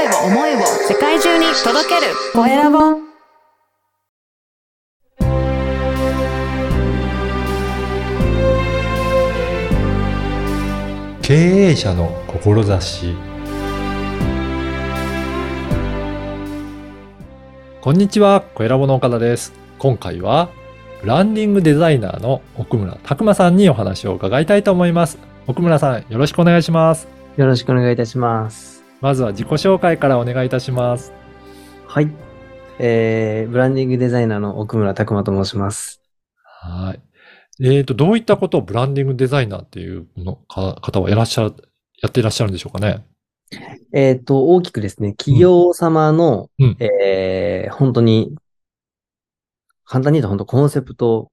声を思いを世界中に届けるコエラボ経営者の志こんにちは、小ラボの岡田です。今回は、ブランディングデザイナーの奥村拓馬さんにお話を伺いたいと思います。奥村さん、よろしくお願いします。よろしくお願いいたします。まずは自己紹介からお願いいたします。はい。えー、ブランディングデザイナーの奥村拓馬と申します。はい。えっ、と、どういったことをブランディングデザイナーっていうのか方はいらっしゃる、やっていらっしゃるんでしょうかね？えっ、と、大きくですね、企業様の、うんえー、本当に、簡単に言うと本当コンセプト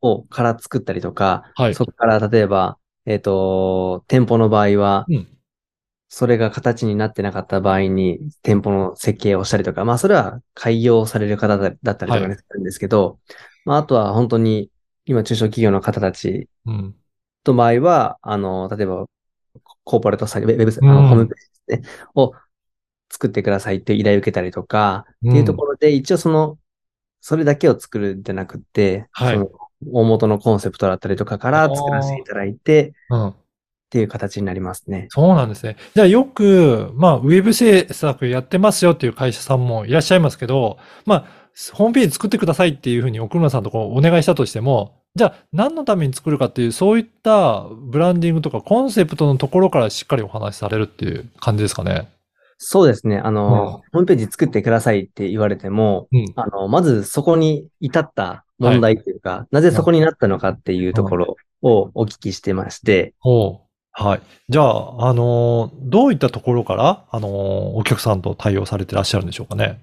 をから作ったりとか、はい。そこから例えば、えっ、と、店舗の場合は、うんそれが形になってなかった場合に、店舗の設計をしたりとか、まあ、それは開業される方だだったりとかねするんですけど、まあ、あとは本当に、今、中小企業の方たちうん。と場合は、あの、例えば、コーポレートサイト、ウェブ、うんあのホームページですね、を作ってくださいって依頼を受けたりとか、っていうところで、一応その、それだけを作るんじゃなくて、はいその大元のコンセプトだったりとかから作らせていただいて、うん。っていう形になりますね。そうなんですね。じゃあよく、まあ、ウェブ制作やってますよっていう会社さんもいらっしゃいますけど、まあ、ホームページ作ってくださいっていうふうに奥村さんとこうお願いしたとしても、じゃあ何のために作るかっていう、そういったブランディングとかコンセプトのところからしっかりお話しされるっていう感じですかね。そうですね。あの、うんホームページ作ってくださいって言われても、うん。あの、まずそこに至った問題というか、なぜそこになったのかっていうところをお聞きしてまして、ほう。はい。じゃあ、あのーどういったところから、あのーお客さんと対応されてらっしゃるんでしょうかね？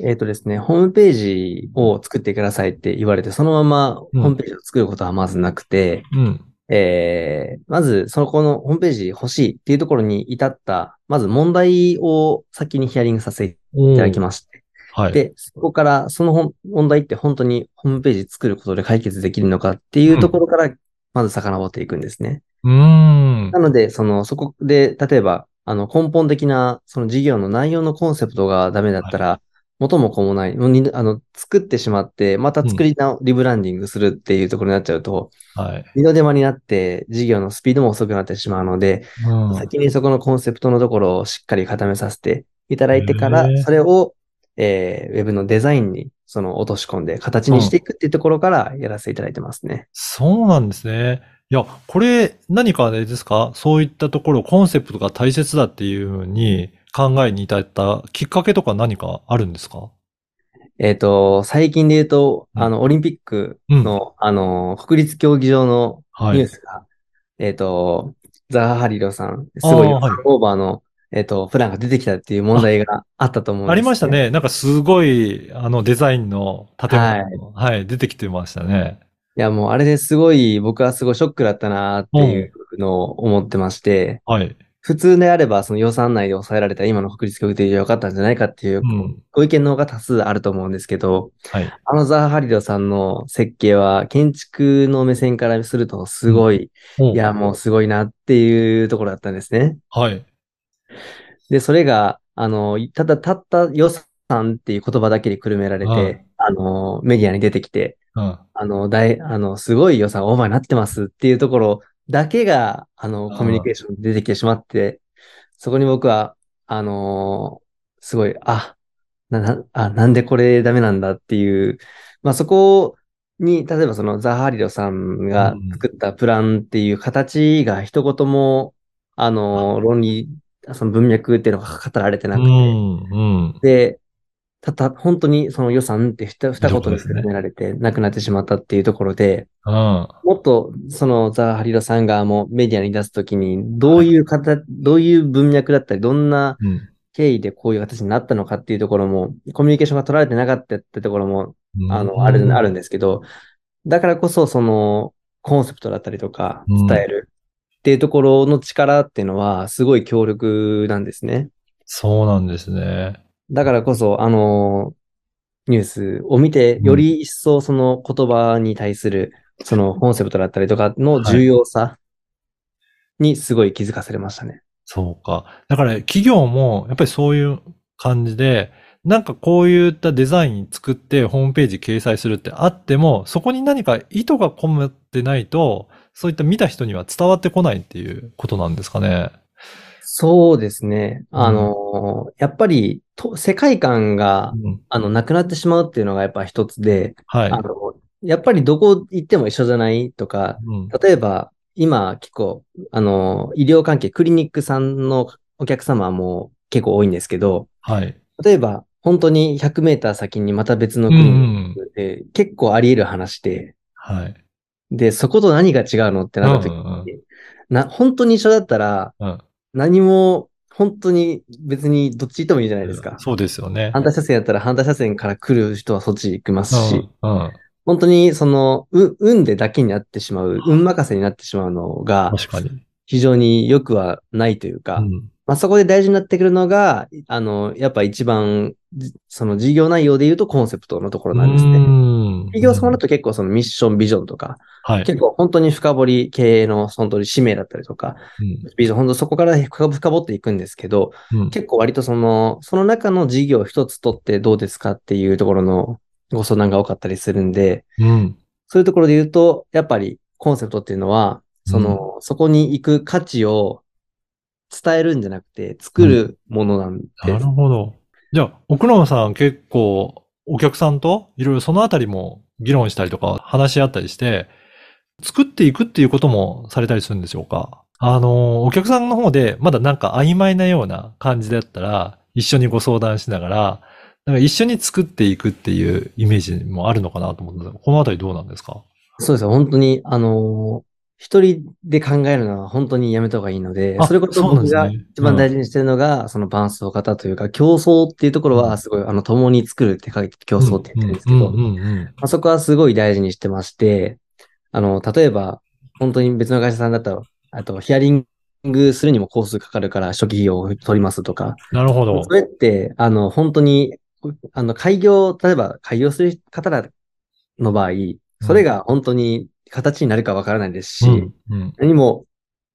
えっとですね、ホームページを作ってくださいって言われて、そのままホうんームページを作ることはまずなくて、うん。えー、まずそこのホームページ欲しいっていうところに至った、まず問題を先にヒアリングさせていただきまして、はい。で、そこからその本問題って本当にホームページ作ることで解決できるのかっていうところから、まず遡っていくんですね。うーんな。ので、その、そこで、例えば、あの、根本的な、その事業の内容のコンセプトがダメだったら、元も子もない、もうにあの、作ってしまって、また作り直、リブランディングするっていうところになっちゃうと、はい。二度手間になって、事業のスピードも遅くなってしまうので、うん。先にそこのコンセプトのところをしっかり固めさせていただいてからそれを、えー、ウェブのデザインに、その、落とし込んで、形にしていくっていうところからやらせていただいてますね。そうなんですね。いや、これ何かあれですか？そういったところ、コンセプトが大切だっていうふうに考えに至ったきっかけとか何かあるんですか？えっ、と、最近で言うと、うんあの、オリンピックうん。の、あの、国立競技場のはい。ニュースが、えっ、と、ザハ・ハリロさん、すごいオーバーの、えっ、と、プランが出てきたっていう問題があったと思うんです、ありました。ね。なんかすごい、あの、デザインの建はい物の、はい、出てきてましたね。いや、もうあれですごい、僕はすごいショックだったなっていうのを思ってまして、はい。普通であればその予算内で抑えられた今の国立競技場が良かったんじゃないかっていう、うん。ご意見の方が多数あると思うんですけど、はい。あのザハ・ハリロさんの設計は建築の目線からするとすごい、おいや、もうすごいなっていうところだったんですね。はい。で、それが、あの、ただたった予算っていう言葉だけにくるめられて、はい。あの、メディアに出てきて、うん。あの、大、あの、すごい予算オーバーになってますっていうところだけが、あの、うんコミュニケーションで出てきてしまって、そこに僕は、あのすごい、あ、な、な、あ、なんでこれダメなんだっていう、まあ、そこに、例えばそのザ・ハリロさんが作ったプランっていう形が一言も、あの論理、その文脈っていうのが語られてなくて、うん。うん。で、たった、本当にその予算って二二言で進められてなくなってしまったっていうところで、うん。もっとそのザ・ハリロさんがもうメディアに出すときに、どういう形、どういう文脈だったり、どんなうん。経緯でこういう形になったのかっていうところも、コミュニケーションが取られてなかったってところも、あの、ある、あるんですけど、だからこそそのコンセプトだったりとかうん伝えるっていうところの力っていうのはすごい強力なんですね。そうなんですね。だからこそ、あの、ニュースを見て、より一層その言葉に対する、そのコンセプトだったりとかの重要さにすごい気づかされましたね。そうか。だから企業もやっぱりそういう感じで、なんかこういったデザイン作ってホームページ掲載するってあっても、そこに何か意図が込めてないと、そういった見た人には伝わってこないっていうことなんですかね。そうですね。あの、やっぱりと、世界観が、うんあの、なくなってしまうっていうのがやっぱ一つで、はい。あの、やっぱりどこ行っても一緒じゃないとか、うん例えば、今結構、あの、医療関係、クリニックさんのお客様も結構多いんですけど、はい。例えば、本当に100メーター先にまた別のクリニックで、結構あり得る話で、はい。で、そこと何が違うのってなった時に、うんうんうんな、本当に一緒だったら、うん何も、本当に別にどっち行ってもいいじゃないですか。そうですよね。反対車線やったら反対車線から来る人はそっち行きますし、うん。うん。本当にその、う、運でだけになってしまう、運任せになってしまうのが、確かに。非常に良くはないというか、うん。まあそこで大事になってくるのが、あの、やっぱ一番、じその事業内容で言うとコンセプトのところなんですね。ね企業様だと結構そのミッション、ビジョンとか、はい。結構本当に深掘り経営の本当に使命だったりとか、ビジョン、本当そこから深深掘っていくんですけど、うんうん結構割とその、その中の事業を一つ取ってどうですかっていうところのご相談が多かったりするんで、うん。そういうところで言うと、やっぱりコンセプトっていうのは、その、そこに行く価値を伝えるんじゃなくて、作るものなんです。なるほど。じゃあ、奥野さん結構お客さんといろいろそのあたりも議論したりとか話し合ったりして、作っていくっていうこともされたりするんでしょうかあの、お客さんの方でまだなんか曖昧なような感じだったら、一緒にご相談しながら、なんか一緒に作っていくっていうイメージもあるのかなと思うんですけど、このあたりどうなんですか？そうですよ。本当に、あのー一人で考えるのは本当にやめた方がいいので、あそれこそ僕が一番大事にしてるのが、その伴奏型というか、競争っていうところはすごい、あの、共に作るって書いて競争って言ってるんですけど、あ、そこはすごい大事にしてまして、あの、例えば、本当に別の会社さんだったら、あと、ヒアリングするにもコースかかるから初期費用を取りますとか、なるほど。そ。れって、あの、本当に、あの、開業、例えば開業する方らの場合、それが本当に形になるかわからないですし、うんうん何も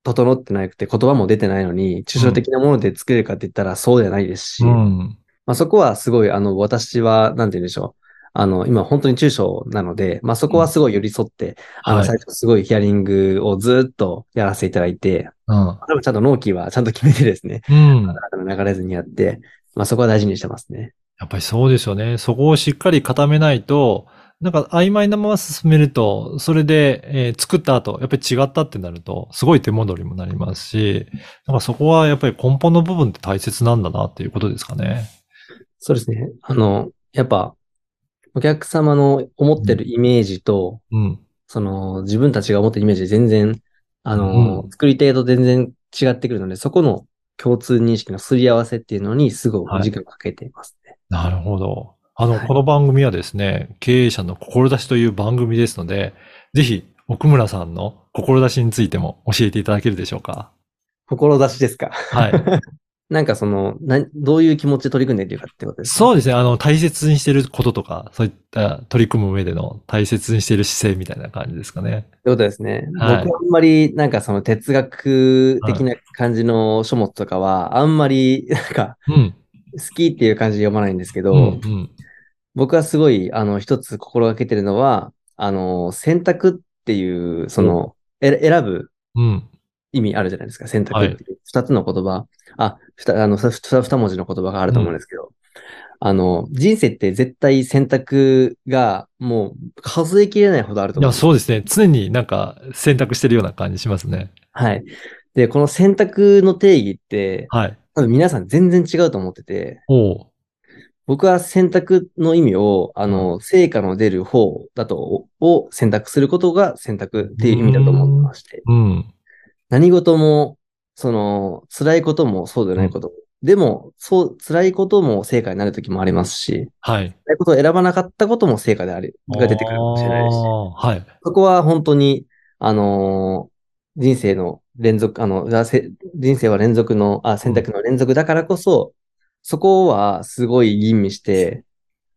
整ってなくて言葉も出てないのに、抽象的なもので作れるかって言ったらそうじゃないですし、うんまあ、そこはすごい、あの、私は、なんて言うんでしょう。あの、今本当に中小なので、まあ、そこはすごい寄り添って、あの、はい最初すごいヒアリングをずっとやらせていただいて、うんでもちゃんと納期はちゃんと決めてですね、うんあの流れずにやって、まあ、そこは大事にしてますね。やっぱりそうですよね。そこをしっかり固めないと、なんか曖昧なまま進めると、それで、えー作った後、やっぱり違ったってなると、すごい手戻りもなりますし、なんかそこはやっぱり根本の部分って大切なんだなっていうことですかね。そうですね。あの、やっぱ、お客様の思ってるイメージと、うん。その、自分たちが思ってるイメージで全然、あの、うん作り手と全然違ってくるので、そこの共通認識のすり合わせっていうのにすごく時間をかけていますね。なるほど。あの、はいこの番組はですね、経営者の志という番組ですので、ぜひ、奥村さんの志についても教えていただけるでしょうか？志ですか？はい。なんかその、な、どういう気持ちで取り組んでいるかってことですかそうですね。あの、大切にしていることとか、そういった取り組む上での大切にしている姿勢みたいな感じですかね。ってことですね。はい僕はあんまり、なんかその哲学的な感じの書物とかは、あんまり、なんか、うん。好きっていう感じで読まないんですけど、うん、うん。僕はすごい、あの、一つ心がけてるのは、あの、選択っていう、その、え選ぶうん。意味あるじゃないですか。選択っていう。二つの言葉。あ、ふた、あの、二文字の言葉があると思うんですけど、あの、人生って絶対選択がもう数えきれないほどあるといや、思うんですそうですね。常になんか選択してるような感じしますね。はい。で、この選択の定義って、はい。多分皆さん全然違うと思ってて。僕は選択の意味を、あの、成果の出る方だと、を選択することが選択っていう意味だと思ってまして、うん。何事も、その、辛いこともそうでないこと。も、でも、そう、辛いことも成果になる時もありますし、はい。辛いことを選ばなかったことも成果であり、が出てくるかもしれないし、はい。そこは本当に、あのー人生の連続、あの、人生は連続の、あ、選択の連続だからこそ、そこはすごい吟味して、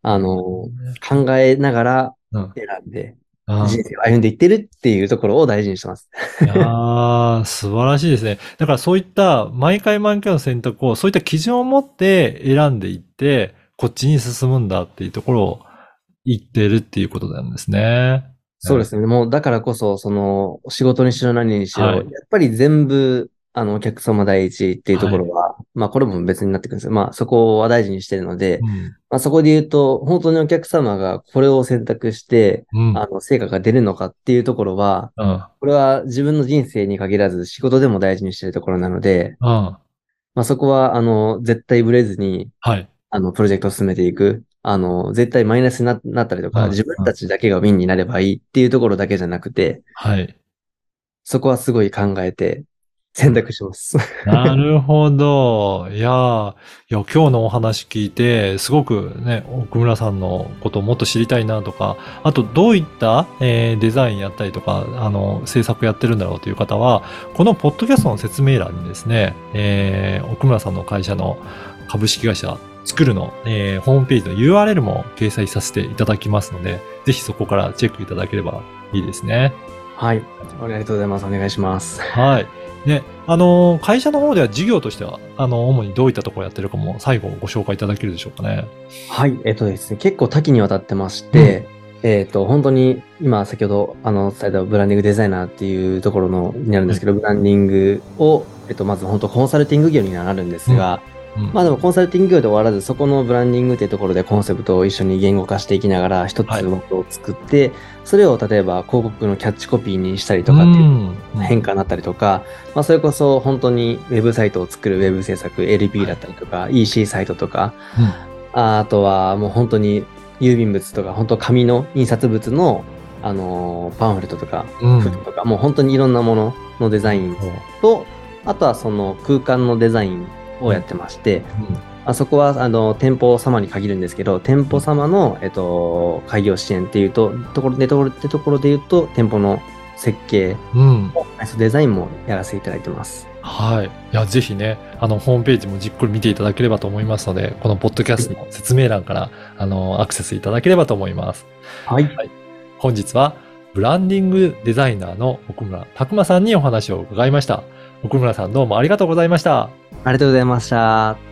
あのー考えながらうん。選んで、うん人生を歩んでいってるっていうところを大事にしてます。いやー、素晴らしいですね。だからそういった毎回毎回の選択をそういった基準を持って選んでいって、こっちに進むんだっていうところを言ってるっていうことなんですね。そうですね。もうだからこそ、その、仕事にしろ何にしろ、はいやっぱり全部、あの、お客様第一っていうところは、まあ、これも別になってくるんですよ。まあ、そこは大事にしてるので、うん。まあ、そこで言うと、本当にお客様がこれを選択して、うん。あの、成果が出るのかっていうところは、うん。これは自分の人生に限らず仕事でも大事にしてるところなので、うん。まあ、そこは、あの、絶対ブレずに、はい。あの、プロジェクトを進めていく。あの、絶対マイナスにななったりとか、うん自分たちだけがウィンになればいいっていうところだけじゃなくて、はい。そこはすごい考えて選択します。なるほど。いやー、いや、今日のお話聞いて、すごくね、奥村さんのことをもっと知りたいなとか、あとどういった、えーデザインやったりとか、あの、制作やってるんだろうという方は、このポッドキャストの説明欄にですね、えー奥村さんの会社の株式会社作るの、えーホームページの URL も掲載させていただきますので、ぜひそこからチェックいただければいいですね。はい。ありがとうございます。お願いします。はい。ね、あのー会社の方では事業としては、あの、主にどういったところやってるかも最後ご紹介いただけるでしょうかね。はい。えっとですね、結構多岐にわたってまして、えっと、本当に今先ほどあの伝えたブランディングデザイナーっていうところのになるんですけど、ブランディングを、えっと、まず本当コンサルティング業になるんですが、うん。まあでもコンサルティング業で終わらず、そこのブランディングっていうところでコンセプトを一緒に言語化していきながら、一つはいのことを作って、それを例えば広告のキャッチコピーにしたりとかっていううん。変化になったりとか、まあそれこそ本当にウェブサイトを作るウェブ制作、LP だったりとか、EC サイトとか、ああとはもう本当に郵便物とか、本当紙の印刷物の、あのーパンフレットとか、うん。フットとか、もう本当にいろんなもののデザインと、あとはその空間のデザインをやってまして、あそこはあの店舗様に限るんですけど、店舗様の、えっと、開業支援っていうと、ところでところってところで言うと、店舗の設計、うん。うん。デザインもやらせていただいてます。はい。いや、ぜひね、あの、ホームページもじっくり見ていただければと思いますので、このポッドキャストの説明欄から、あの、アクセスいただければと思います。はい。本日は、ブランディングデザイナーの奥村拓馬さんにお話を伺いました。奥村さんどうもありがとうございました。ありがとうございました。